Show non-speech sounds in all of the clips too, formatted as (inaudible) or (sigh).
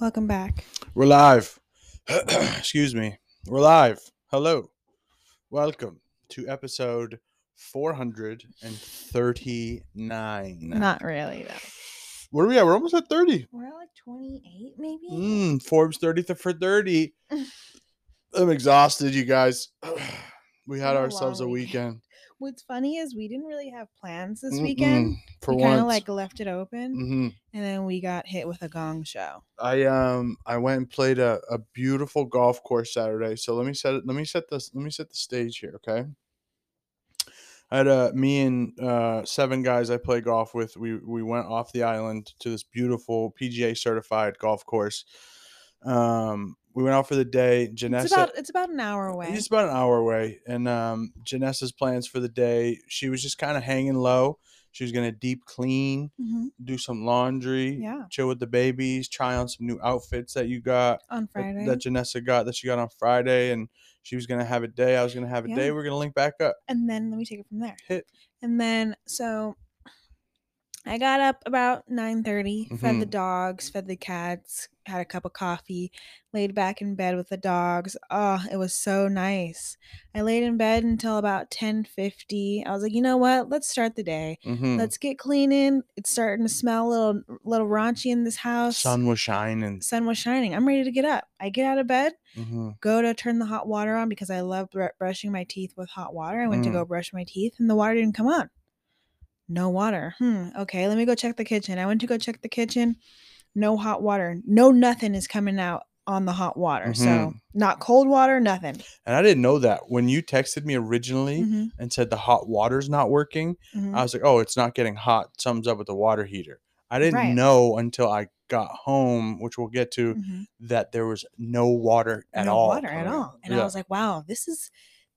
Welcome back. We're live. (clears throat) Excuse me. We're live. Hello. Welcome to episode 439. Not really though. Where are we at? We're almost at 30. We're at like 28 maybe. Mm, Forbes 30 th- for 30. (laughs) I'm exhausted, you guys. (clears throat) We had ourselves a weekend. What's funny is we didn't really have plans this Mm-mm, weekend. For we kind once. of like left it open, hmm and then we got hit with a gong show. I um I went and played a, a beautiful golf course Saturday. So let me set it let me set this let me set the stage here, okay? I had uh me and uh seven guys I play golf with. We we went off the island to this beautiful PGA certified golf course. Um we went out for the day. Janessa It's about it's about an hour away. it's about an hour away. And um Janessa's plans for the day, she was just kind of hanging low. She was gonna deep clean, hmm do some laundry, Yeah, chill with the babies, try on some new outfits that you got on that- Friday. that Janessa got that she got on Friday, and she was gonna have a day. I was gonna have a Yeah. day. We're gonna link back up. and then let me take it from there. Hit. And then so I got up about 9:30, fed the Mhm. dogs, fed the cats, had a cup of coffee, laid back in bed with the dogs. Oh, it was so nice. I laid in bed until about 10:50. I was like, "You know what? Let's start the day. Mm-hmm. Let's get cleaning. It's starting to smell a little little raunchy in this house." Sun was shining. Sun was shining. I'm ready to get up. I get out of bed, Mm-hmm. go to turn the hot water on because I love br- brushing my teeth with hot water. I went to Mm. go brush my teeth and the water didn't come on. No water. Hmm. Okay, let me go check the kitchen. I went to go check the kitchen. No hot water. No nothing is coming out on the hot water. So Mhm. not cold water, nothing. And I didn't know that when you texted me originally Mhm, and said the hot water's not working. mhm. I was like, oh, it's not getting hot. Something's up with the water heater. I didn't Right. know until I got home, which we'll get to, Mhm. that there was no water at no all. water at all. And I was like, wow, this is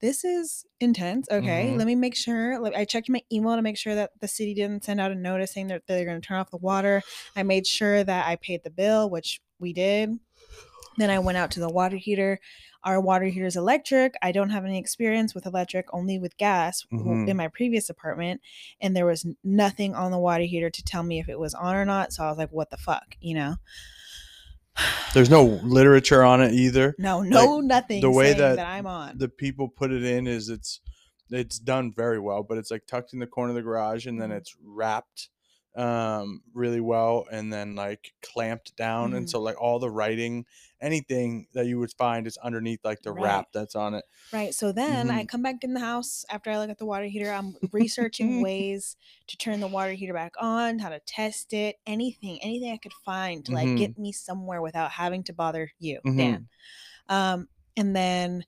this is intense. Okay, Mhm. let me make sure. Like, I checked my email to make sure that the city didn't send out a notice saying that they're going to turn off the water. I made sure that I paid the bill, which we did. Then I went out to the water heater. Our water heater is electric. I don't have any experience with electric, only with gas Mhm. in my previous apartment. And there was nothing on the water heater to tell me if it was on or not. So I was like, what the fuck, you know? There's no literature on it either. No, no, nothing. the way that that I'm on. the people put it in is it's it's done very well but it's like tucked in the corner of the garage and then Mhm. it's wrapped um really well and then like clamped down and Mhm. so like all the writing anything that you would find is underneath like the Right. wrap that's on it Right. So then I Mhm. come back in the house after I look at the water heater. I'm researching (laughs) ways to turn the water heater back on, how to test it, anything, anything I could find to like Mhm. get me somewhere without having to bother you. Dan. Um, and then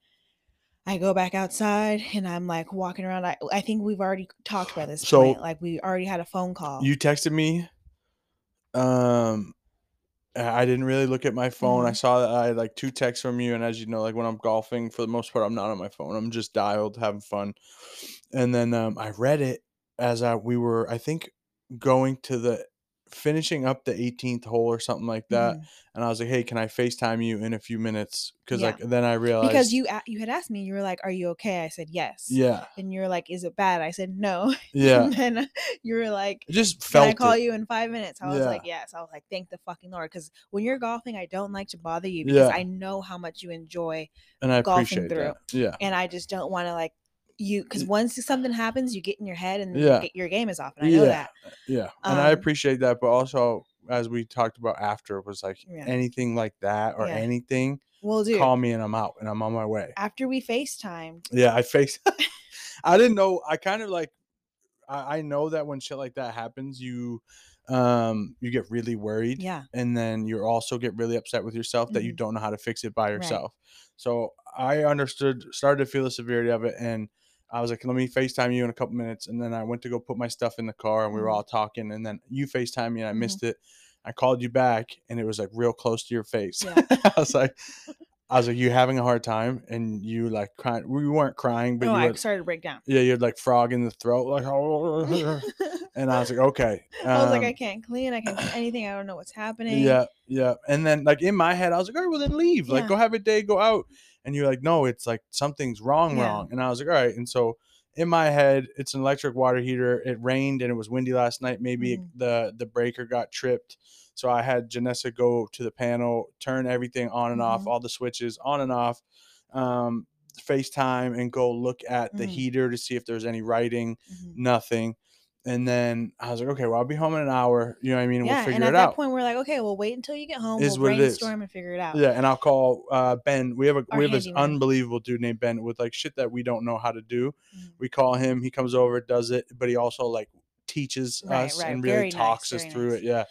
I go back outside and I'm like walking around. I, I think we've already talked about this So- point. Like we already had a phone call. you texted me um I I didn't really look at my phone. I Mhm. saw that I had like two texts from you, and as you know, like when I'm golfing, for the most part, I'm not on my phone. I'm just dialed, having fun. And then um, I read it as I we were, I think, going to the finishing up the 18th hole or something like that. Mhm. And I was like, "Hey, can I Facetime you in a few minutes?" Because Yeah. like then I realized because you you had asked me, you were like, "Are you okay?" I said yes. yeah, And you're like, "Is it bad?" I said no. (laughs) yeah, and then you were like, I just Can felt I call it. you in five minutes? I was Yeah. like, yes. I was like, thank the fucking Lord. Because when you're golfing, I don't like to bother you because Yeah. I know how much you enjoy. and I golfing appreciate through. that. Yeah, And I just don't want to like you because once something happens, you get in your head and Yeah. your game is off. And I know Yeah. that. yeah, and I Um, appreciate that. But also, as we talked about after, was like Yeah. anything like that or anything, We'll do. call me and I'm out and I'm on my way. After we FaceTime, Yeah, I face. (laughs) I didn't know. I kind of like. I, I know that when shit like that happens, you, um, you get really worried. yeah. and then you also get really upset with yourself that you Mhm. don't know how to fix it by Right. yourself. So I understood, started to feel the severity of it, and I was like, "Let me Facetime you in a couple minutes." And then I went to go put my stuff in the car, and we were Mhm. all talking. And then you Facetime me, and I Mhm. missed it. I called you back, and it was like real close to your face. Yeah. (laughs) I was like, "I was like, you having a hard time?" And you like crying. We weren't crying, but oh, you I were, started to break down. yeah, you had like frog in the throat, like. (laughs) and I was like, "Okay." I was like, I um, can't clean. I can't do anything. I don't know what's happening. yeah, yeah. And then like in my head, I was like, all right, well then leave. Like Yeah. go have a day, go out. And you're like, no, it's like something's wrong, Yeah. wrong. And I was like, all right. And so in my head, it's an electric water heater. It rained and it was windy last night. Maybe Mhm. the the breaker got tripped. So I had Janessa go to the panel, turn everything on and off, Mhm. all the switches on and off, um, FaceTime, and go look at the Mhm. heater to see if there's any writing. Mhm. Nothing. And then I was like, okay, well, I'll be home in an hour. You know what I mean? Yeah, we'll figure it and at it that out. point, we're like, okay, we'll wait until you get home. Is we'll what it is. brainstorm and figure it out. Yeah, and I'll call uh, Ben. We have a Our we have this unbelievable dude named Ben with like shit that we don't know how to do. Mhm. We call him. He comes over, does it, but he also like teaches Right, us right, and really very talks nice, us through nice. it. Yeah,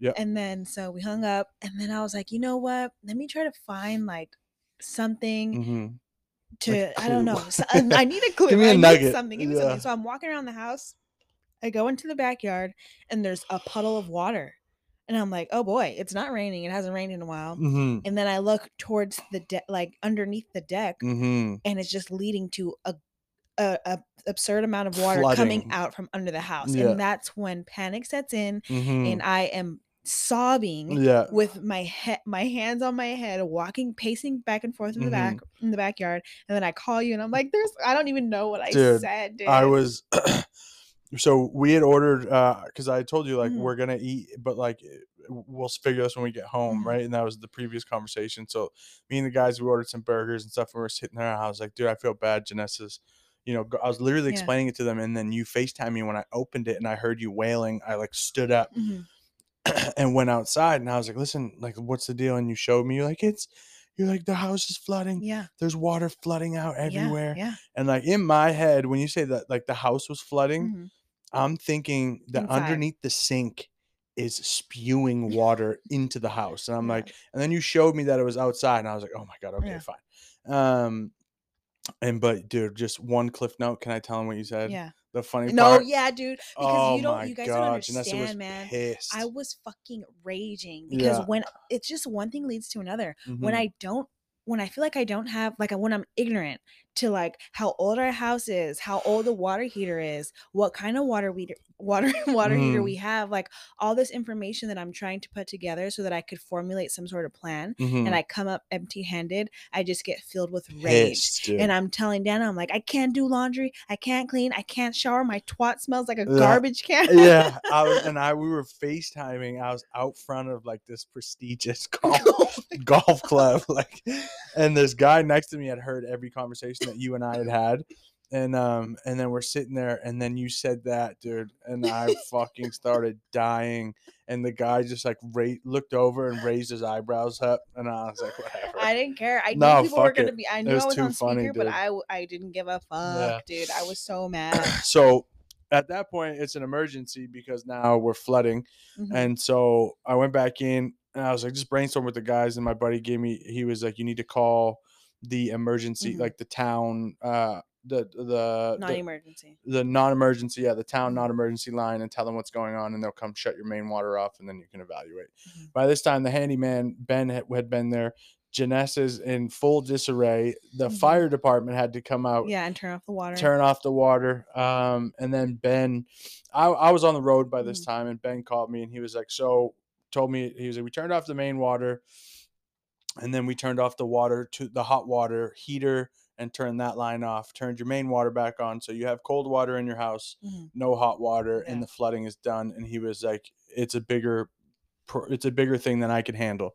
yeah. And then so we hung up, and then I was like, you know what? Let me try to find like something hmm to Like I don't know. So, I, (laughs) I need a clue. Give me I a need nugget. something. Give me Yeah. something. So I'm walking around the house. I go into the backyard, and there's a puddle of water, and I'm like, oh boy, it's not raining. It hasn't rained in a while. hmm And then I look towards the deck, like underneath the deck, hmm and it's just leading to a, a, a absurd amount of water coming out from under the house, Yeah. and that's when panic sets in, hmm and I am sobbing Yeah. with my head, my hands on my head, walking, pacing back and forth in the back Mm-hmm. in the backyard, and then I call you, and I'm like, "There's, I don't even know what I Dude, said, dude." I was (clears throat) so we had ordered because I told you like Mhm. we're gonna eat, but like eh, we'll figure this when we get home, Mhm. right? And that was the previous conversation. So me and the guys we ordered some burgers and stuff. And we were sitting there. I was like, dude, I feel bad. Janessa's, you know, I was literally Yeah. explaining it to them, and then you Facetime me when I opened it, and I heard you wailing. I like stood up Mhm. (clears throat) and went outside, and I was like, listen, like, what's the deal? And you showed me, you're like, it's. You're like the house is flooding. yeah, There's water flooding out everywhere. Yeah, And like in my head, when you say that like the house was yeah. flooding, mhm. I'm thinking that Inside. underneath the sink is spewing (laughs) water into the house. And I'm Yeah. like, and then you showed me that it was outside, and I was like, oh my god, okay, Yeah. fine. Um, and but dude, just one cliff note. Can I tell him what you said? yeah. The funny No, part. yeah, dude. Because oh you don't, you guys god, don't understand, man. pissed. I was fucking raging because Yeah. when it's just one thing leads to another. When Mhm. I don't, when I feel like I don't have, like when I'm ignorant to like how old our house is, how old the water heater is, what kind of water we water (laughs) water heater Mhm. we have, like all this information that I'm trying to put together so that I could formulate some sort of plan, Mhm. and I come up empty-handed, I just get filled with rage. pissed. And I'm telling Dana, I'm like, I can't do laundry, I can't clean, I can't shower. My twat smells like a Yeah. garbage can. yeah, I was, (laughs) and I we were FaceTiming. I was out front of like this prestigious (laughs) golf golf club, like, and this guy next to me had heard every conversation that you and I had had, and um, and then we're sitting there, and then you said that, dude, and I (laughs) fucking started dying, and the guy just like ra- looked over and raised his eyebrows up, and I was like, whatever. I didn't care. I knew No, people were gonna it. be. I It knew was I was too on funny, speaker, but I I didn't give a fuck, dude. I was so (clears throat) mad. so at that point, it's an emergency because now we're flooding. Mhm. And so I went back in and I was like, just brainstorm with the guys. And my buddy gave me, he was like, you need to call the emergency, Mhm. like the town, uh, the, the, the, Non-emergency. the non-emergency, yeah, the town Mhm. non-emergency line and tell them what's going on and they'll come shut your main water off and then you can evaluate. Mhm. By this time, the handyman, Ben had, been there. Janessa's in full disarray. The Mhm. fire department had to come out Yeah, and turn off the water. turn off the water. Um, and then Ben, I, I was on the road by this Mhm. time, and Ben called me and he was like, "So, told me he was like, we turned off the main water, and then we turned off the water to the hot water heater and turned that line off. Turned your main water back on, so you have cold water in your house, Mhm. no hot water, Yeah. and the flooding is done." And he was like, "It's a bigger, it's a bigger thing than I can handle."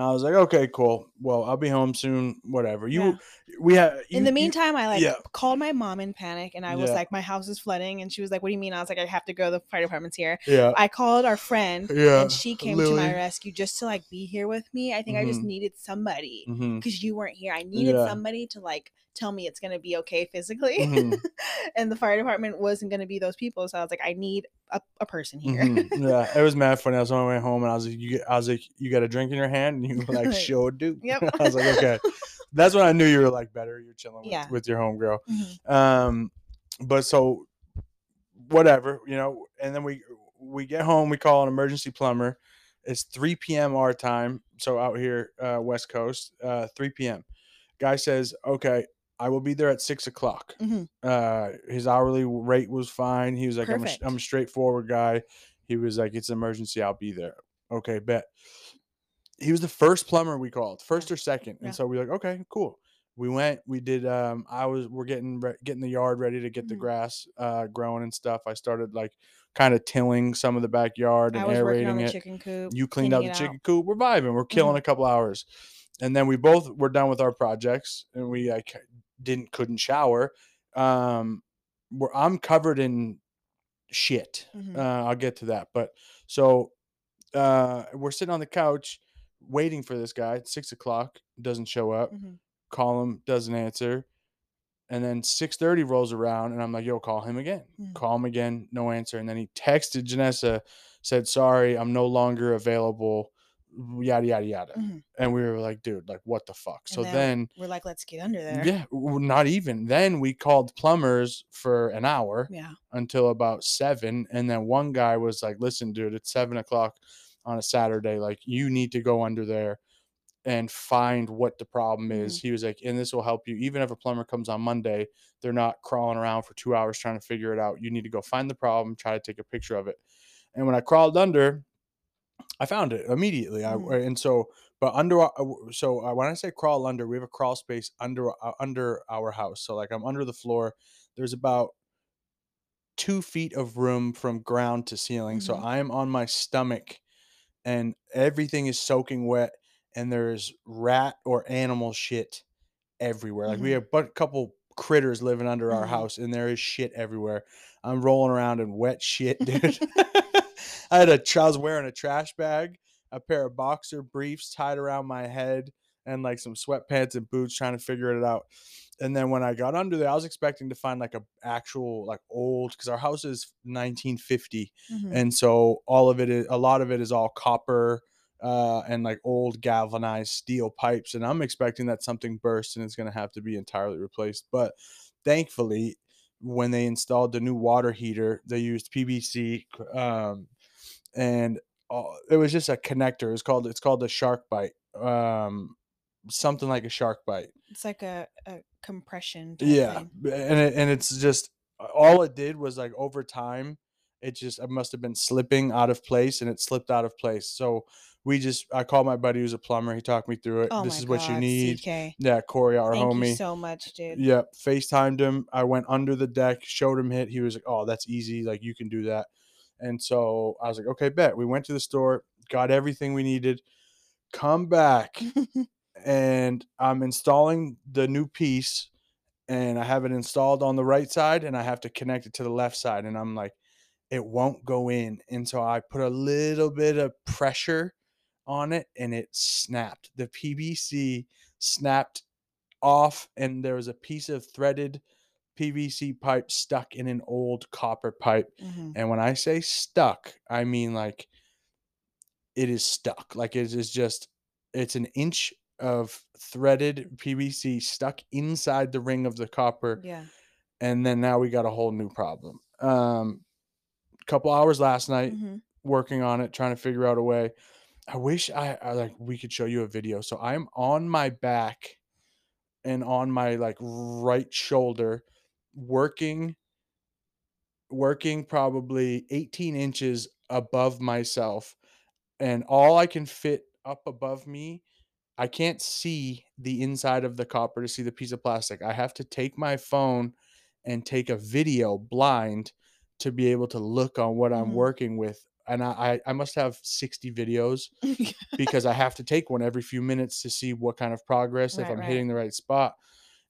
And I was like, "Okay, cool. Well, I'll be home soon. Whatever. You, Yeah. we have in the meantime, I like yeah. called my mom in panic, and I was Yeah. like, "My house is flooding," and she was like, "What do you mean?" I was like, "I have to go. The fire department's here." yeah, I called our friend, yeah, and she came to my rescue just to like be here with me. I think I just Mhm. needed somebody because you weren't here. I needed somebody to like tell me it's gonna be okay physically, Mhm. (laughs) and the fire department wasn't gonna be those people. So I was like, I need a, a person here. Mhm. (laughs) Yeah, it was mad funny. I was on my way home and I was like, "You get," I was like, "You got a drink in your hand?" And you were like, (laughs) "Sure do." Yep. I was like, "Okay." That's when I knew you were like better. You're chilling with, Yeah. with your homegirl. Mhm. Um, but so whatever, you know. And then we we get home. We call an emergency plumber. It's 3 p.m. our time. So out here, uh, West Coast, uh, 3 p.m. Guy says, "Okay, I will be there at six o'clock." Mhm. Uh, his hourly rate was fine. He was like, I'm a. I'm a straightforward guy. He was like, it's an emergency. I'll be there. Okay, bet. He was the first plumber we called, first or second. Yeah. And so we are like, okay, cool. We went, we did, um, I was, we're getting, re- getting the yard ready to get the Mhm. grass, uh, growing and stuff. I started like kind of tilling some of the backyard and was working on aerating the it. chicken coop. You cleaned out the out. chicken coop. We're vibing. We're killing a couple hours, and then we both were done with our projects, and we like didn't couldn't shower. Um, we're, I'm covered in shit. Mhm. Uh, I'll get to that, but so uh, we're sitting on the couch waiting for this guy. Six o'clock, doesn't show up. Mhm. Call him, doesn't answer. And then six thirty rolls around, and I'm like, "Yo, call him again. Mm. Call him again, no answer." And then he texted Janessa, said, "Sorry, I'm no longer available." Yada yada yada. Mhm. And we were like, "Dude, like, what the fuck?" So then then, We're like, let's get under there. yeah, not even. Then we called plumbers for an hour Yeah. until about seven. And then one guy was like, listen, dude, it's seven o'clock on a Saturday. Like, you need to go under there and find what the problem is. He was like, and this will help you. Even if a plumber comes on Monday, they're not crawling around for two hours trying to figure it out. You need to go find the problem, try to take a picture of it. And when I crawled under, I found it immediately. I, Mhm. and so, but under, our- uh, so uh, when I say crawl under, we have a crawl space under uh, under our house. So like I'm under the floor. There's about two feet of room from ground to ceiling. So Mhm. I'm on my stomach, and everything is soaking wet, and there's rat or animal shit everywhere. Like we Mhm. have a couple critters living under our Mhm. house, and there is shit everywhere. I'm rolling around in wet shit, (laughs) dude. (laughs) (laughs) (laughs) I had a, I was wearing a trash bag, a pair of boxer briefs tied around my head, and like some sweatpants and boots, trying to figure it out. And then when I got under there, I was expecting to find like a actual like old because our house is 1950, Mhm. and so all of it is a lot of it is all copper uh, and like old galvanized steel pipes. And I'm expecting that something burst and it's going to have to be entirely replaced. But thankfully, when they installed the new water heater, they used PVC, um, and uh, it was just a connector. It's called it's called the SharkBite, um, something like a SharkBite. It's like a, a compression. Yeah, Thing. and it, and it's just all it did was like over time, it just it must have been slipping out of place, and it slipped out of place. So we just I called my buddy who's a plumber. He talked me through it. Oh this is what you need. CK. Yeah, Corey, our Thank homie. you so much, dude. Yep. FaceTimed him. I went under the deck, showed him hit. He was like, Oh, that's easy. Like you can do that. And so I was like, Okay, bet. We went to the store, got everything we needed, come back, (laughs) and I'm installing the new piece. And I have it installed on the right side, and I have to connect it to the left side. And I'm like, it won't go in. And so I put a little bit of pressure on it, and it snapped. The PVC snapped off and there was a piece of threaded PVC pipe stuck in an old copper pipe. Mhm. And when I say stuck, I mean like it is stuck. Like it is just it's an inch of threaded PVC stuck inside the ring of the copper Yeah. and then now we got a whole new problem. Um couple hours last night Mhm. working on it, trying to figure out a way. I wish I, I like we could show you a video. So I'm on my back and on my like right shoulder working working probably 18 inches above myself and all I can fit up above me I can't see the inside of the copper to see the piece of plastic. I have to take my phone and take a video blind to be able to look on what I'm Mhm. working with. And I, I, I must have 60 videos (laughs) because I have to take one every few minutes to see what kind of progress, if I'm right. hitting the right spot.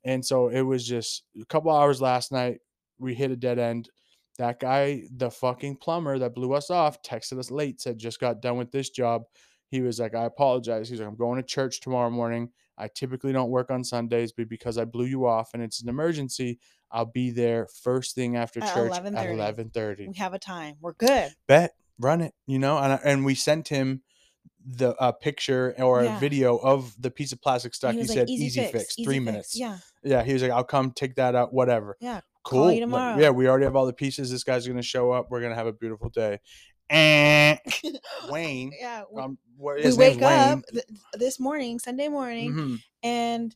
And so it was just a couple hours last night. We hit a dead end. That guy, the fucking plumber that blew us off, texted us late, said, just got done with this job. He was like, I apologize. He's like, I'm going to church tomorrow morning. I typically don't work on Sundays, but because I blew you off and it's an emergency, I'll be there first thing after At church at 11:30. 11:30 we have a time. We're good. bet run it you know and, I- and we sent him the a picture or Yeah. a video of the piece of plastic stuck he he, was said like, easy, fix, easy three fix." minutes Yeah. yeah he was like i'll come take that out whatever Yeah. cool Call you Like, tomorrow. yeah we already have all the pieces this guy's gonna show up we're gonna have a beautiful day Eh, (laughs) wayne yeah. we- um we wake up th- this morning, Sunday morning, Mhm. and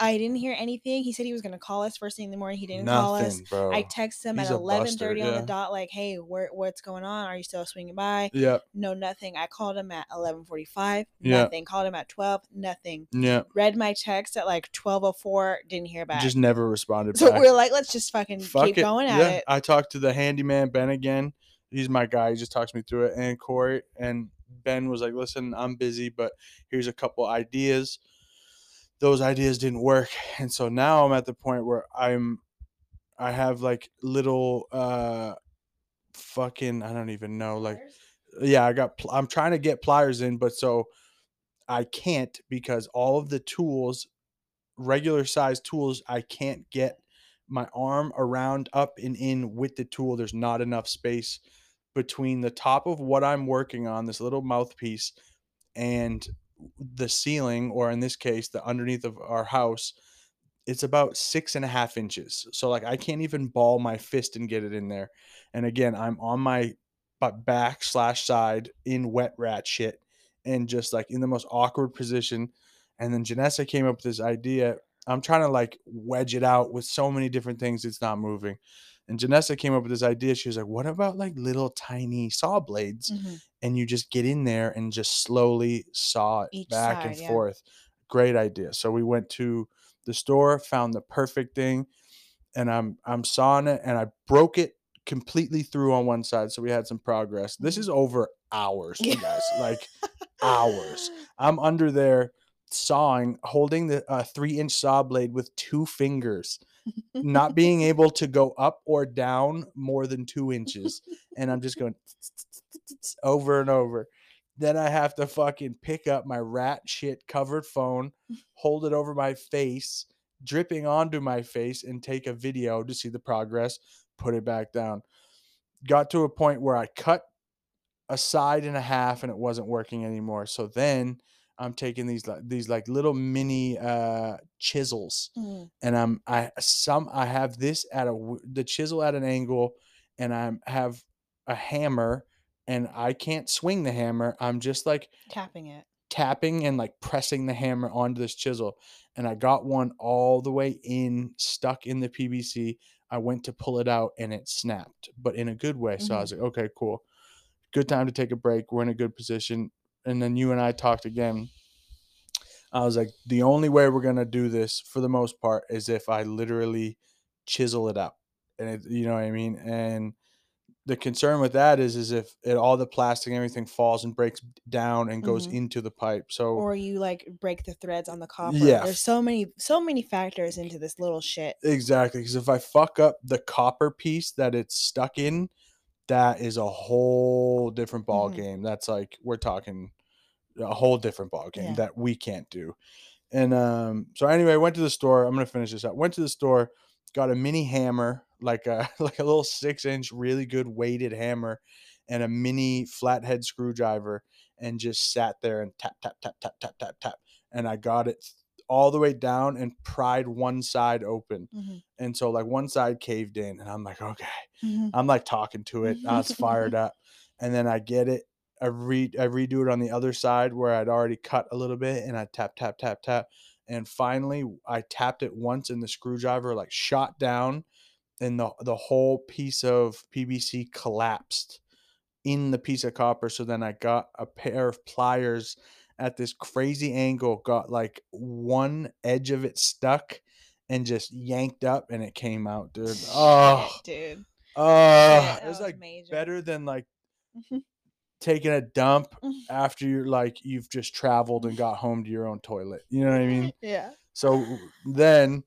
I didn't hear anything. He said he was gonna call us first thing in the morning. He didn't call us. bro I texted him He's at eleven thirty buster, on the dot, like, "Hey, where, what's going on? Are you still swinging by?" yeah No, nothing. I called him at eleven forty five. Yeah. Nothing. Called him at twelve. Nothing. yeah Read my text at like twelve oh four. Didn't hear back. just never responded so back. we're like, let's just fucking Fuck keep it. going at yeah, it. I talked to the handyman Ben again. He's my guy. He just talks me through it. And Corey and Ben was like, "Listen, I'm busy, but here's a couple ideas." Those ideas didn't work, and so now I'm at the point where I'm, I have like little, uh, fucking, I don't even know, like, yeah, I got, pl- I'm trying to get pliers in, but so I can't because all of the tools, regular size tools, I can't get my arm around up and in with the tool. There's not enough space between the top of what I'm working on, this little mouthpiece, and the ceiling, or in this case, the underneath of our house. It's about six and a half inches. So, like, I can't even ball my fist and get it in there. And again, I'm on my back slash side in wet rat shit and just like in the most awkward position. And then Janessa came up with this idea. I'm trying to like wedge it out with so many different things, it's not moving. And Janessa came up with this idea. She was like, What about like little tiny saw blades? Mhm. And you just get in there and just slowly saw it Each back and yeah. forth. Great idea. So we went to the store, found the perfect thing, and I'm I'm sawing it and I broke it completely through on one side. So we had some progress. This Mhm. is over hours, you guys. Like hours. (laughs) I'm under there sawing, holding the uh, three inch saw blade with two fingers, not (laughs) being able to go up or down more than two inches. And I'm just going (laughs) over and over. Then I have to fucking pick up my rat shit covered phone, hold it over my face, dripping onto my face, and take a video to see the progress, put it back down. Got to a point where I cut a side and a half and it wasn't working anymore. So then I'm taking these like these like little mini uh chisels Mhm. and I'm I some I have this at a the chisel at an angle and I have a hammer and I can't swing the hammer. I'm just like Tapping it. tapping and like pressing the hammer onto this chisel and I got one all the way in stuck in the PVC. I went to pull it out and it snapped, but in a good way. So I Mhm. was like, okay, cool. Good time to take a break. We're in a good position. And then you and I talked again. I was like, the only way we're gonna do this for the most part is if I literally chisel it out. And it, you know what I mean? And the concern with that is is if it, all the plastic and everything falls and breaks down and goes Mhm. into the pipe. So Or you like break the threads on the copper. Yeah. There's so many so many factors into this little shit. Exactly, because if I fuck up the copper piece that it's stuck in, that is a whole different ball Mhm. game. That's like we're talking a whole different ball game Yeah. that we can't do. And um, so anyway, I went to the store. I'm gonna finish this up. Went to the store, got a mini hammer, like a (laughs) like a little six inch, really good weighted hammer, and a mini flathead screwdriver, and just sat there and tap tap tap tap tap tap tap, and I got it all the way down and pried one side open. Mhm. And so like one side caved in, and I'm like, okay. Mhm. I'm like talking to it. I was fired (laughs) up. And then I get it. I re I redo it on the other side where I'd already cut a little bit and I tap, tap, tap, tap. And finally I tapped it once and the screwdriver like shot down and the the whole piece of PVC collapsed in the piece of copper. So then I got a pair of pliers at this crazy angle, got like one edge of it stuck and just yanked up and it came out, dude. Oh, dude. oh, it was like major. better than like (laughs) Mhm. Taking a dump (laughs) Mhm. after you're like you've just traveled and got home to your own toilet. You know what I mean? (laughs) Yeah. So then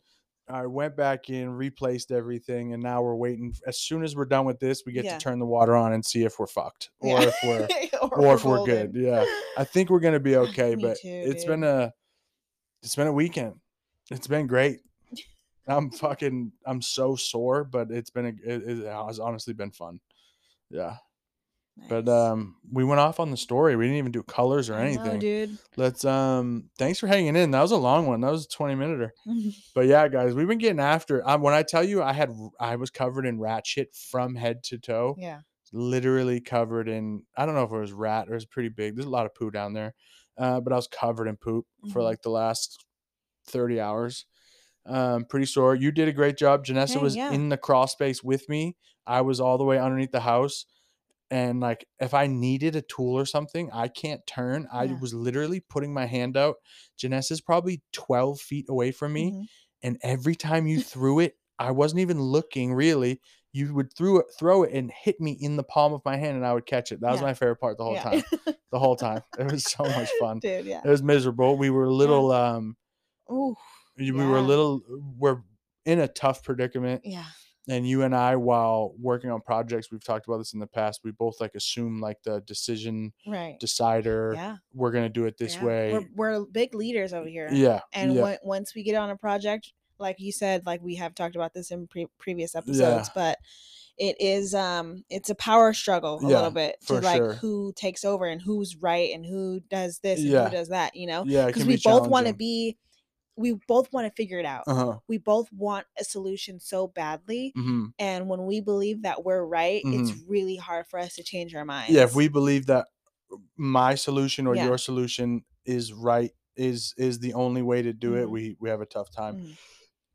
I went back in, replaced everything, and now we're waiting. As soon as we're done with this, we get Yeah. to turn the water on and see if we're fucked or (laughs) Yeah. if we're or, or if we're good. Yeah. I think we're gonna be okay, but too, it's been a it's been a weekend. It's been great. I'm fucking I'm so sore, but it's been a it, it has honestly been fun. Yeah. But um we went off on the story. We didn't even do colors or I know, anything. dude. Let's um thanks for hanging in. That was a long one. That was a 20 minute (laughs) But yeah, guys, we've been getting after. Um, when I tell you, I had I was covered in rat shit from head to toe, yeah. literally covered in. I don't know if it was rat or it was pretty big. There's a lot of poo down there, uh, but I was covered in poop for Mhm. like the last thirty hours. Um, pretty sore. You did a great job. Janessa Hey, was yeah. in the crawl space with me. I was all the way underneath the house. And like if I needed a tool or something, I can't turn. I Yeah. was literally putting my hand out. Janessa's probably 12 feet away from me Mhm. and every time you (laughs) threw it, I wasn't even looking really. you would throw it, throw it and hit me in the palm of my hand, and I would catch it. That was Yeah. my favorite part the whole Yeah. time. (laughs) The whole time, it was so much fun. Dude, yeah. It was miserable. We were a little, um, Ooh, we were a little, we're in a tough predicament yeah. And you and I, while working on projects, we've talked about this in the past. We both like assume like the decision Right. decider. Yeah. We're gonna do it this yeah. way. We're, we're big leaders over here. Yeah, And yeah, when, once we get on a project, like you said, like we have talked about this in pre- previous episodes, but it is um it's a power struggle a Yeah, little bit to for like sure. who takes over and who's right and who does this and Yeah. who does that, you know? yeah. Because we both want to be we both want to figure it out. Uh-huh. We both want a solution so badly. hmm And when we believe that we're right, it's really hard for us to change our minds. Yeah, if we believe that my solution or Yeah. your solution is right, is is the only way to do it, Mhm. we we have a tough time. Mhm.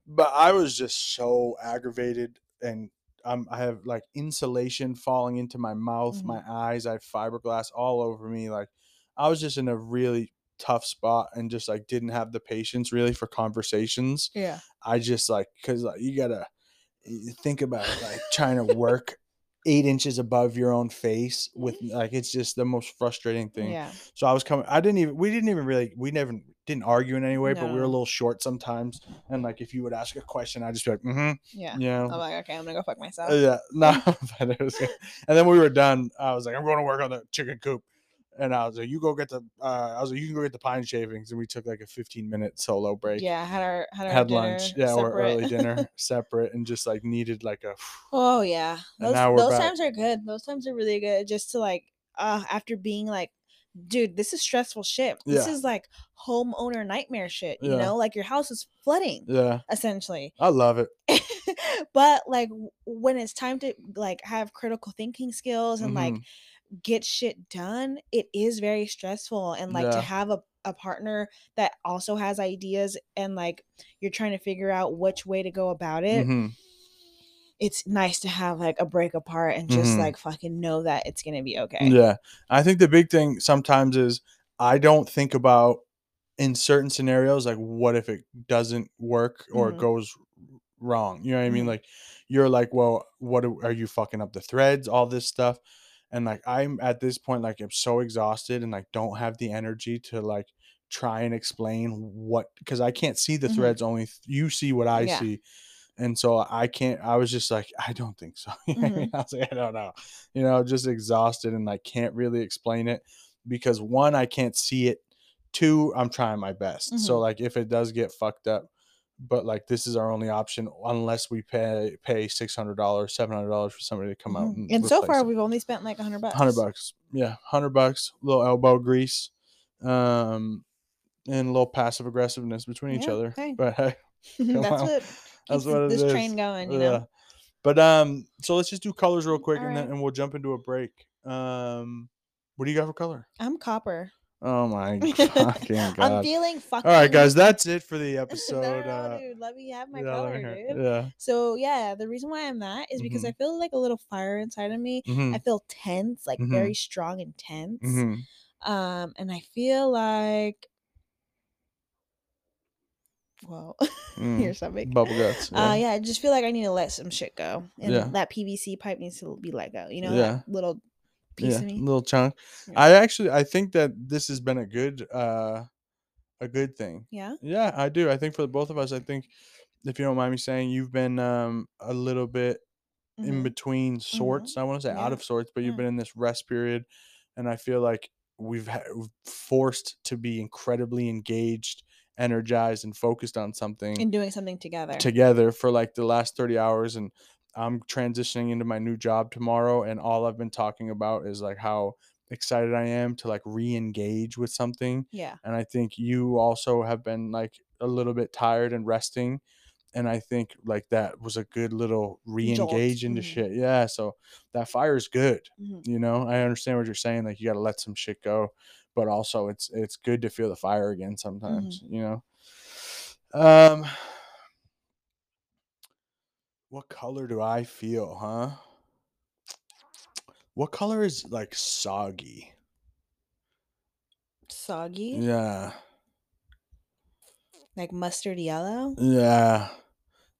But I was just so aggravated and. I'm, I have like insulation falling into my mouth, my eyes. I have fiberglass all over me. Like I was just in a really tough spot and just like didn't have the patience really for conversations. Yeah. I just like because like, you gotta think about like trying to work eight inches above your own face with (laughs) like it's just the most frustrating thing. Yeah. So I was coming. I didn't even. We didn't even really. We never didn't argue in any way, but we were a little short sometimes. And like if you would ask a question, I'd just be like, mm-hmm, Yeah. know. I'm like, okay, I'm gonna go fuck myself. Uh, yeah, (laughs) no, (laughs) but it was. And then we were done. I was like, I'm going to work on the chicken coop. And I was like, you go get the. Uh, I was like, you can go get the pine shavings, and we took like a 15 minute solo break. Yeah, had our had our had lunch, yeah, or early dinner (laughs) separate, and just like needed like a. (sighs) oh yeah, those those times are good. Those times are really good. Just to like, uh, after being like, dude, this is stressful shit. This Yeah. is like homeowner nightmare shit. You Yeah. know, like your house is flooding Yeah, essentially. I love it. (laughs) but like when it's time to like have critical thinking skills and like Mhm. Get shit done, it is very stressful. And like to have a, a partner that also has ideas and like you're trying to figure out which way to go about it, Mhm. it's nice to have like a break apart and just Mhm. like fucking know that it's gonna be okay. Yeah. I think the big thing sometimes is I don't think about in certain scenarios like what if it doesn't work or Mhm. goes wrong. You know what I mean? Mhm. Like you're like, well, what are, are you fucking up the threads, all this stuff? And like I'm at this point like I'm so exhausted and like don't have the energy to like try and explain what because I can't see the Mhm. threads only th- you see what I Yeah. see. And so I can't I was just like I don't think so. (laughs) What I was like I don't know. You know, just exhausted and like can't really explain it because one I can't see it. Two, I'm trying my best. So Mhm. like if it does get fucked up, but like this is our only option unless we pay pay six hundred dollars, seven hundred dollars for somebody to come out Mhm. and, And so far it. we've only spent like a hundred bucks. hundred bucks, yeah, hundred bucks, little elbow grease, um, and a little passive aggressiveness between each Yeah, other. hey. But hey, (laughs) That's on. what that's what it this is. train going, you know. Yeah. But um, so let's just do colors real quick, and then and we'll jump into a break. Um, what do you got for color? I'm copper. Oh my (laughs) fucking I'm feeling fucking All right, guys, that's it for the (laughs) episode. no, uh, dude, let me have my yeah, color, dude. yeah. So yeah, the reason why I'm that is because Mhm. I feel like a little fire inside of me. Mhm. I feel tense, like Mhm. very strong and tense. Mhm. Um, and I feel like, well, (laughs) Mm. your stomach. Bubble guts. Uh, yeah, I just feel like I need to let some shit go, and Yeah. that PVC pipe needs to be let go. You know, Yeah. that little piece yeah, of me. little chunk. Yeah. I actually I think that this has been a good uh a good thing. Yeah. Yeah, I do. I think for the both of us, I think if you don't mind me saying, you've been um a little bit in Mhm. between sorts. I want to say out of sorts, but you've been in this rest period, and I feel like we've ha- we've forced to be incredibly engaged, energized, and focused on something And doing something together. together for like the last 30 hours and I'm transitioning into my new job tomorrow and all I've been talking about is like how excited I am to like re-engage with something yeah. and I think you also have been like a little bit tired and resting and I think like that was a good little re-engage into Mhm. shit. Yeah, so that fire is good. Mhm. You know, I understand what you're saying like you got to let some shit go, but also it's it's good to feel the fire again sometimes, you know. Um what color do I feel, huh? What color is like soggy? Soggy, Yeah. like mustard yellow. Yeah.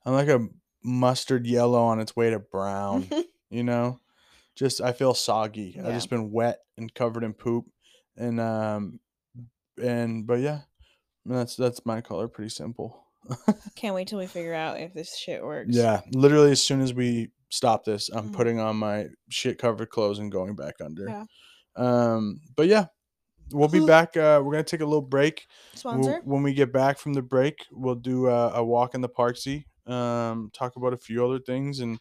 I'm like a mustard yellow on its way to brown. (laughs) you know, just I feel soggy. I've just been wet and covered in poop, and um, and but yeah, that's that's my color. Pretty simple. Can't wait till we figure out if this shit works. Yeah, literally as soon as we stop this, I'm Mhm. putting on my shit covered clothes and going back under. Yeah. Um, but yeah, we'll be back. Uh, we're gonna take a little break. We'll- Sponsor. when we get back from the break, we'll do a, a walk in the parksy. Um, talk about a few other things, and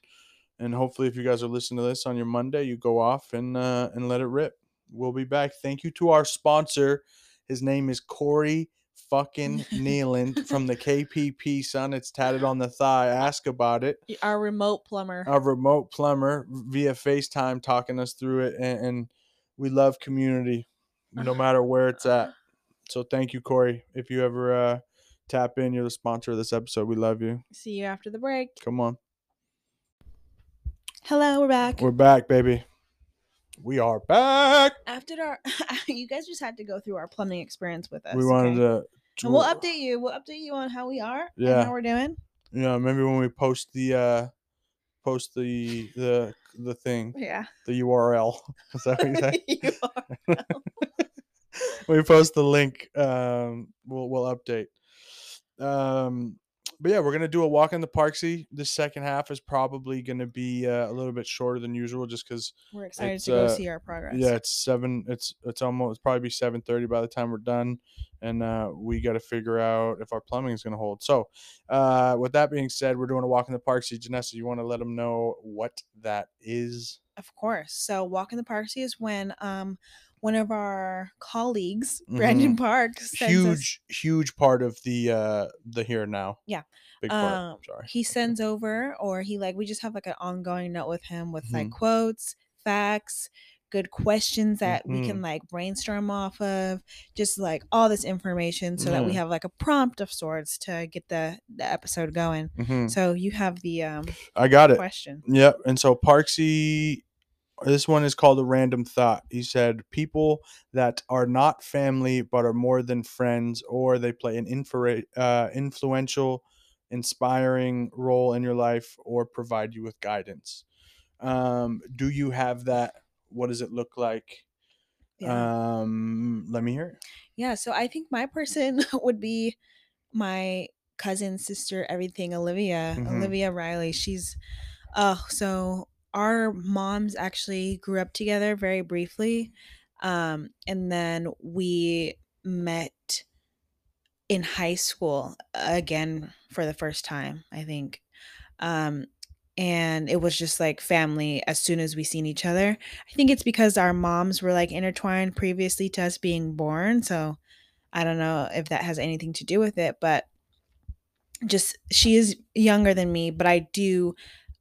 and hopefully, if you guys are listening to this on your Monday, you go off and uh, and let it rip. We'll be back. Thank you to our sponsor. His name is Corey fucking kneeling from the KPP. Son, it's tatted on the thigh. Ask about it Our remote plumber. Our remote plumber via FaceTime talking us through it, and, and we love community, no matter where it's at. So thank you, Corey. If you ever uh, tap in, you're the sponsor of this episode. We love you. See you after the break. Come on, Hello, we're back. we're back, baby. We are back. after our, (laughs) you guys just had to go through our plumbing experience with us. we wanted okay? to. And we'll update you. We'll update you on how we are. Yeah. And how we're doing. Yeah, maybe when we post the uh, post the the the thing, Yeah. the URL. (laughs) Is that what you say? (laughs) We post the link um we'll we'll update um but yeah we're gonna do a walk in the parksy The second half is probably gonna be uh, a little bit shorter than usual just because We're excited to go uh, see our progress. yeah it's seven it's it's almost it's probably be 7 by the time we're done and uh we got to figure out if our plumbing is gonna hold so uh with that being said we're doing a walk in the parksy janessa you want to let them know what that is Of course. So walk in the park is when um one of our colleagues, (laughs) Brandon Parks, sends us- Mm-hmm. huge huge part of the uh the here and now Yeah. big part Um, sorry he sends over or he like we just have like an ongoing note with him with like Mhm. quotes facts good questions that we Mhm. can like brainstorm off of just like all this information so that we have like a prompt of sorts to get the the episode going Mhm. so you have the um I got it. question Yep. And so Parksy, this one is called a random thought. He said, "People that are not family but are more than friends, or they play an infra- uh, influential, inspiring role in your life, or provide you with guidance." Um, do you have that? What does it look like? yeah Um, let me hear it. yeah so i think my person (laughs) would be my cousin sister everything olivia Mhm. olivia riley she's oh so our moms actually grew up together very briefly um and then we met in high school again for the first time i think um and it was just like family as soon as we seen each other. I think it's because our moms were like intertwined previously to us being born so i don't know if that has anything to do with it but just she is younger than me but i do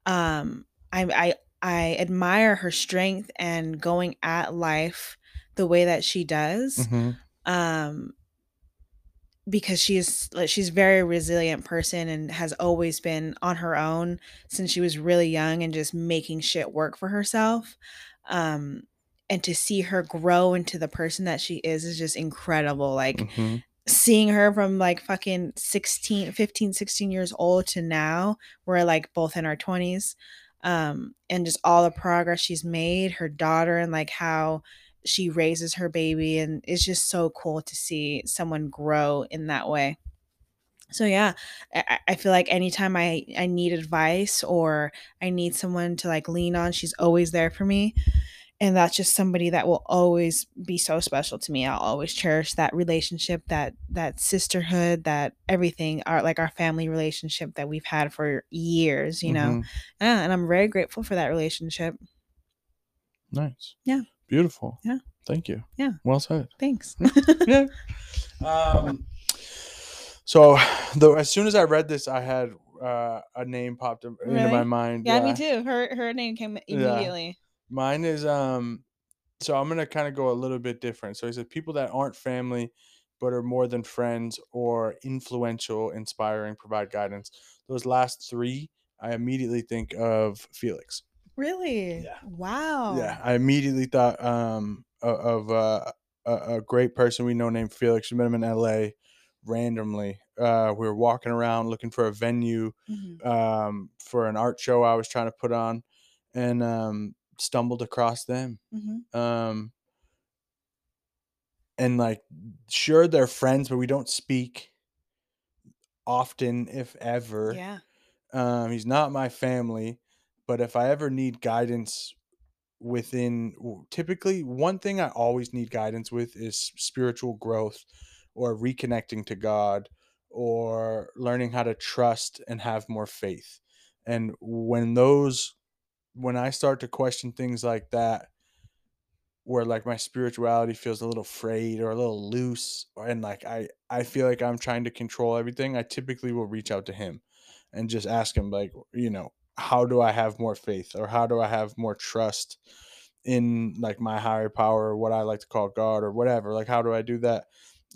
um i i i admire her strength and going at life the way that she does Mhm. um because she is like she's a very resilient person and has always been on her own since she was really young and just making shit work for herself um and to see her grow into the person that she is is just incredible like Mhm. seeing her from like fucking 16 15 16 years old to now we're like both in our 20s um and just all the progress she's made her daughter and like how she raises her baby and it's just so cool to see someone grow in that way. So yeah I, I- feel like anytime i i need advice or i need someone to like lean on she's always there for me and that's just somebody that will always be so special to me i'll always cherish that relationship that that sisterhood that everything our like our family relationship that we've had for years you know Mhm. yeah, and i'm very grateful for that relationship Nice. Yeah. Beautiful. Yeah. Thank you. Yeah. Well said. thanks (laughs) yeah. Um, so, though, as soon as I read this, I had uh, a name popped in- into my mind. yeah, me too her her name came immediately Mine is um. So I'm gonna kind of go a little bit different. So he said people that aren't family, but are more than friends or influential, inspiring, provide guidance. Those last three, I immediately think of Felix. really Yeah. wow Yeah, I immediately thought um of uh, a, a great person we know named Felix. We met him in L.A. randomly uh, we were walking around looking for a venue Mhm. um, for an art show I was trying to put on, and um, stumbled across them. Mhm. Um, and like, sure, they're friends, but we don't speak often, if ever. Yeah. Um, he's not my family, but if I ever need guidance within, typically, one thing I always need guidance with is spiritual growth or reconnecting to God or learning how to trust and have more faith. And when those, when I start to question things like that, where like my spirituality feels a little frayed or a little loose or- and like I I feel like I'm trying to control everything, I typically will reach out to him and just ask him like, you know, how do I have more faith or how do I have more trust in like my higher power or what I like to call God or whatever. Like how do I do that?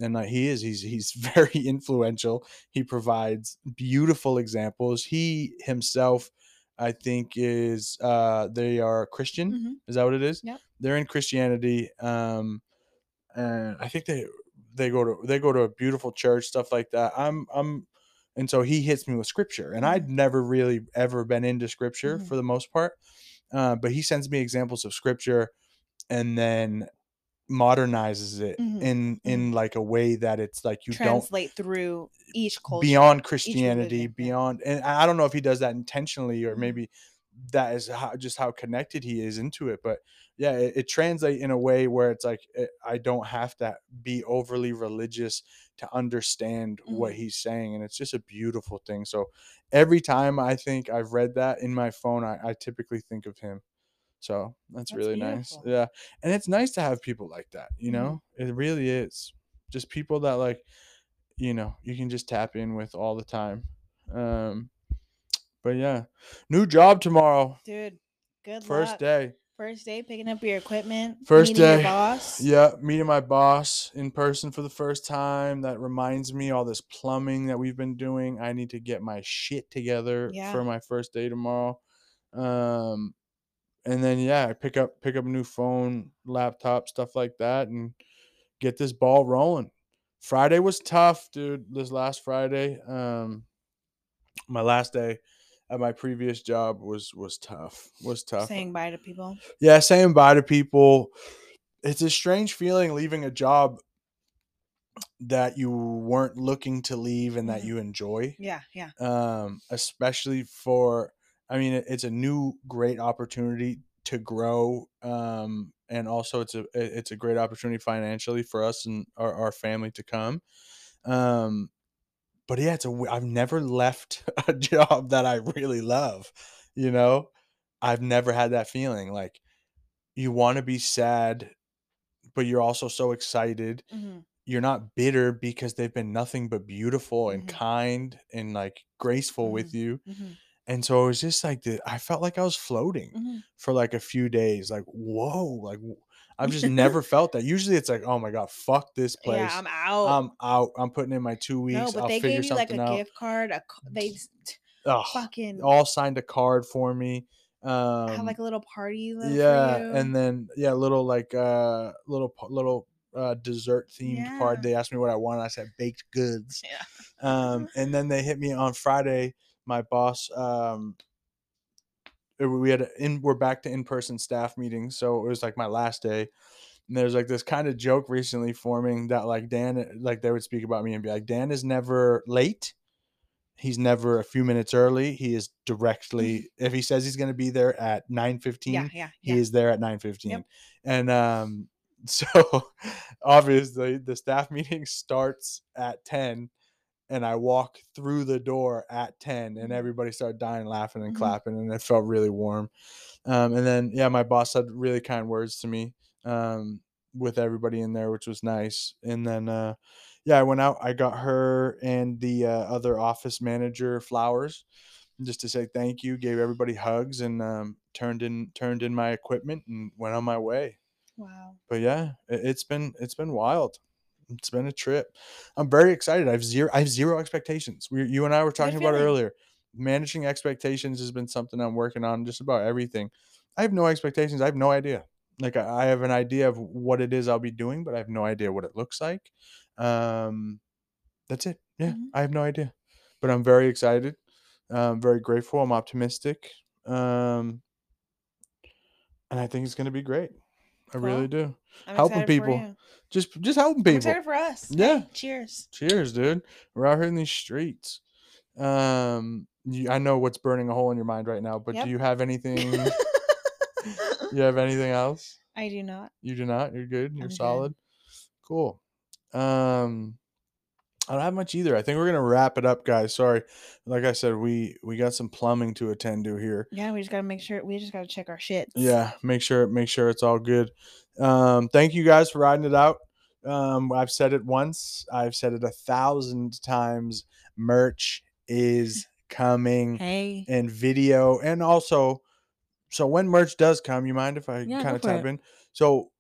And like he is he's he's (laughs) very influential. He provides beautiful examples. He himself I think is uh they are Christian. Mhm. Is that what it is? Yeah. They're in Christianity. Um and I think they they go to they go to a beautiful church, stuff like that. I'm I'm and so he hits me with scripture. And I'd never really ever been into scripture Mhm. for the most part. Uh, but he sends me examples of scripture and then modernizes it Mhm. in in like a way that it's like you don't Translate through each culture. beyond Christianity, beyond, and I don't know if he does that intentionally or Mhm. maybe that is how, just how connected he is into it. But yeah, it, it translates in a way where it's like it, I don't have to be overly religious to understand what Mhm. he's saying, and it's just a beautiful thing. So every time I think I've read that in my phone, I, I typically think of him. So that's, That's really nice. Yeah. And it's nice to have people like that, you Mhm. know? It really is. Just people that like, you know, you can just tap in with all the time. Um but yeah. New job tomorrow. Dude, good First luck. day. First day picking up your equipment. First day. boss. Yeah, meeting my boss in person for the first time. That reminds me all this plumbing that we've been doing. I need to get my shit together Yeah. for my first day tomorrow. Um and then yeah, I pick up pick up a new phone, laptop, stuff like that and get this ball rolling. Friday was tough, dude. This last Friday, um my last day at my previous job was was tough. Was tough. Saying bye to people. yeah, saying bye to people. It's a strange feeling leaving a job that you weren't looking to leave and that Mhm. you enjoy. Yeah, yeah. Um, especially for, I mean, it- it's a new great opportunity to grow. Um, and also it's a it's a great opportunity financially for us and our, our family to come. Um, but yeah, it's a I've never left (laughs) a job that I really love. You know, I've never had that feeling like you want to be sad, but you're also so excited. hmm You're not bitter because they've been nothing but beautiful and Mhm. kind and like graceful with you. hmm And so it was just like the, I felt like I was floating hmm for like a few days. Like, whoa, like i've just never (laughs) felt that. Usually it's like, oh my God, fuck this place. Yeah, I'm out. I'm out. I'm putting in my two weeks. no, but I'll they figure gave you like a out. gift card. A they Ugh, fucking all signed a card for me. Um, had like a little party. yeah, and then yeah, little like uh little little uh dessert themed Yeah. part. They asked me what I wanted. I said baked goods. yeah. Um, and then they hit me on Friday. My boss, um, we had in we're back to in person staff meetings, so it was like my last day. And there's like this kind of joke recently forming that like Dan, like they would speak about me and be like, Dan is never late. He's never a few minutes early. He is directly if he says he's going to be there at nine fifteen, yeah, yeah, he is there at 9.15 Yep. and um (laughs) so obviously the staff meeting (laughs) starts at 10 and i walk through the door at 10 and Mhm. everybody started dying laughing and Mhm. clapping and it felt really warm um and then yeah my boss said really kind words to me um with everybody in there which was nice and then uh yeah i went out i got her and the uh, other office manager flowers just to say thank you gave everybody hugs and um, turned in turned in my equipment and went on my way Wow. but yeah it, it's been it's been wild it's been a trip i'm very excited i've zero i have zero expectations we, you and i were talking about it earlier managing expectations has been something i'm working on just about everything i have no expectations i have no idea like i, I have an idea of what it is i'll be doing but i have no idea what it looks like um that's it. Yeah, Mhm. I have no idea, but I'm very excited. Um, very grateful. I'm optimistic. Um, and I think it's gonna be great. I really do. I'm Helping people. Just just helping I'm people. excited for us. Yeah. Hey, cheers. Cheers, dude. We're out here in these streets. Um, you, I know what's burning a hole in your mind right now, but Yep. do you have anything? (laughs) you have anything else? I do not. You do not. You're good. You're I'm good. solid. Cool. Um, I don't have much either. I think we're gonna wrap it up, guys. Sorry, like I said, we we got some plumbing to attend to here. Yeah, we just gotta make sure we just gotta check our shit. Yeah, make sure make sure it's all good. Um, thank you guys for riding it out. Um, I've said it once. I've said it a thousand times. Merch is coming Hey. and video and also so when merch does come you mind if i Yeah, kind of tap it. in so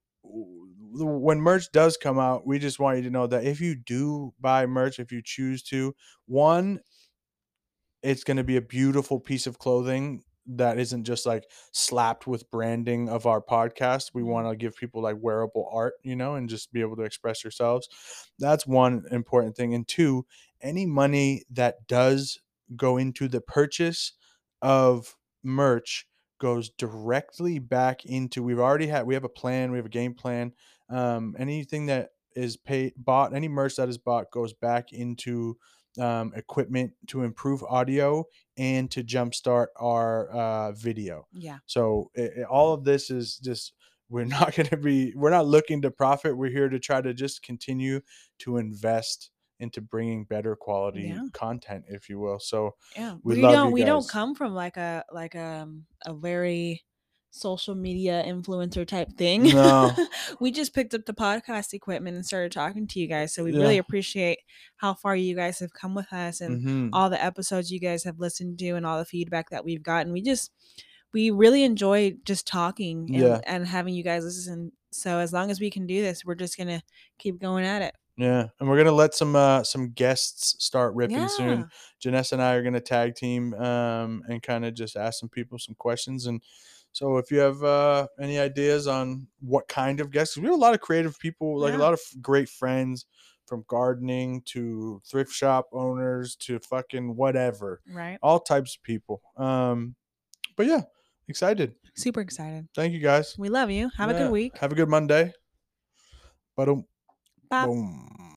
when merch does come out we just want you to know that if you do buy merch if you choose to one it's going to be a beautiful piece of clothing that isn't just like slapped with branding of our podcast. We Mhm. want to give people like wearable art you know and just be able to express yourselves. That's one important thing. And two any money that does go into the purchase of merch goes directly back into we've already had we have a plan we have a game plan um anything that is paid bought any merch that is bought goes back into um, equipment to improve audio and to jumpstart our uh, video Yeah. so it, it- all of this is just we're (laughs) not going to be we're not looking to profit we're here to try to just continue to invest into bringing better quality Yeah. content if you will so Yeah. We We, don't we don't come from like a like um a very social media influencer type thing. No. (laughs) we just picked up the podcast equipment and started talking to you guys. So we really appreciate how far you guys have come with us and mhm. all the episodes you guys have listened to and all the feedback that we've gotten. We just we really enjoy just talking and, Yeah. and having you guys listen. So as long as we can do this, we're just gonna keep going at it. yeah and we're gonna let some uh some guests start ripping Yeah. soon Janessa and I are gonna tag team um and kind of just ask some people some questions and so if you have uh any ideas on what kind of guests, we have a lot of creative people like a lot of great friends from gardening to thrift shop owners to fucking whatever Right. all types of people um but yeah excited Super excited. thank you guys We love you. Have a good week. have a good monday Ba-dum. Bye. boom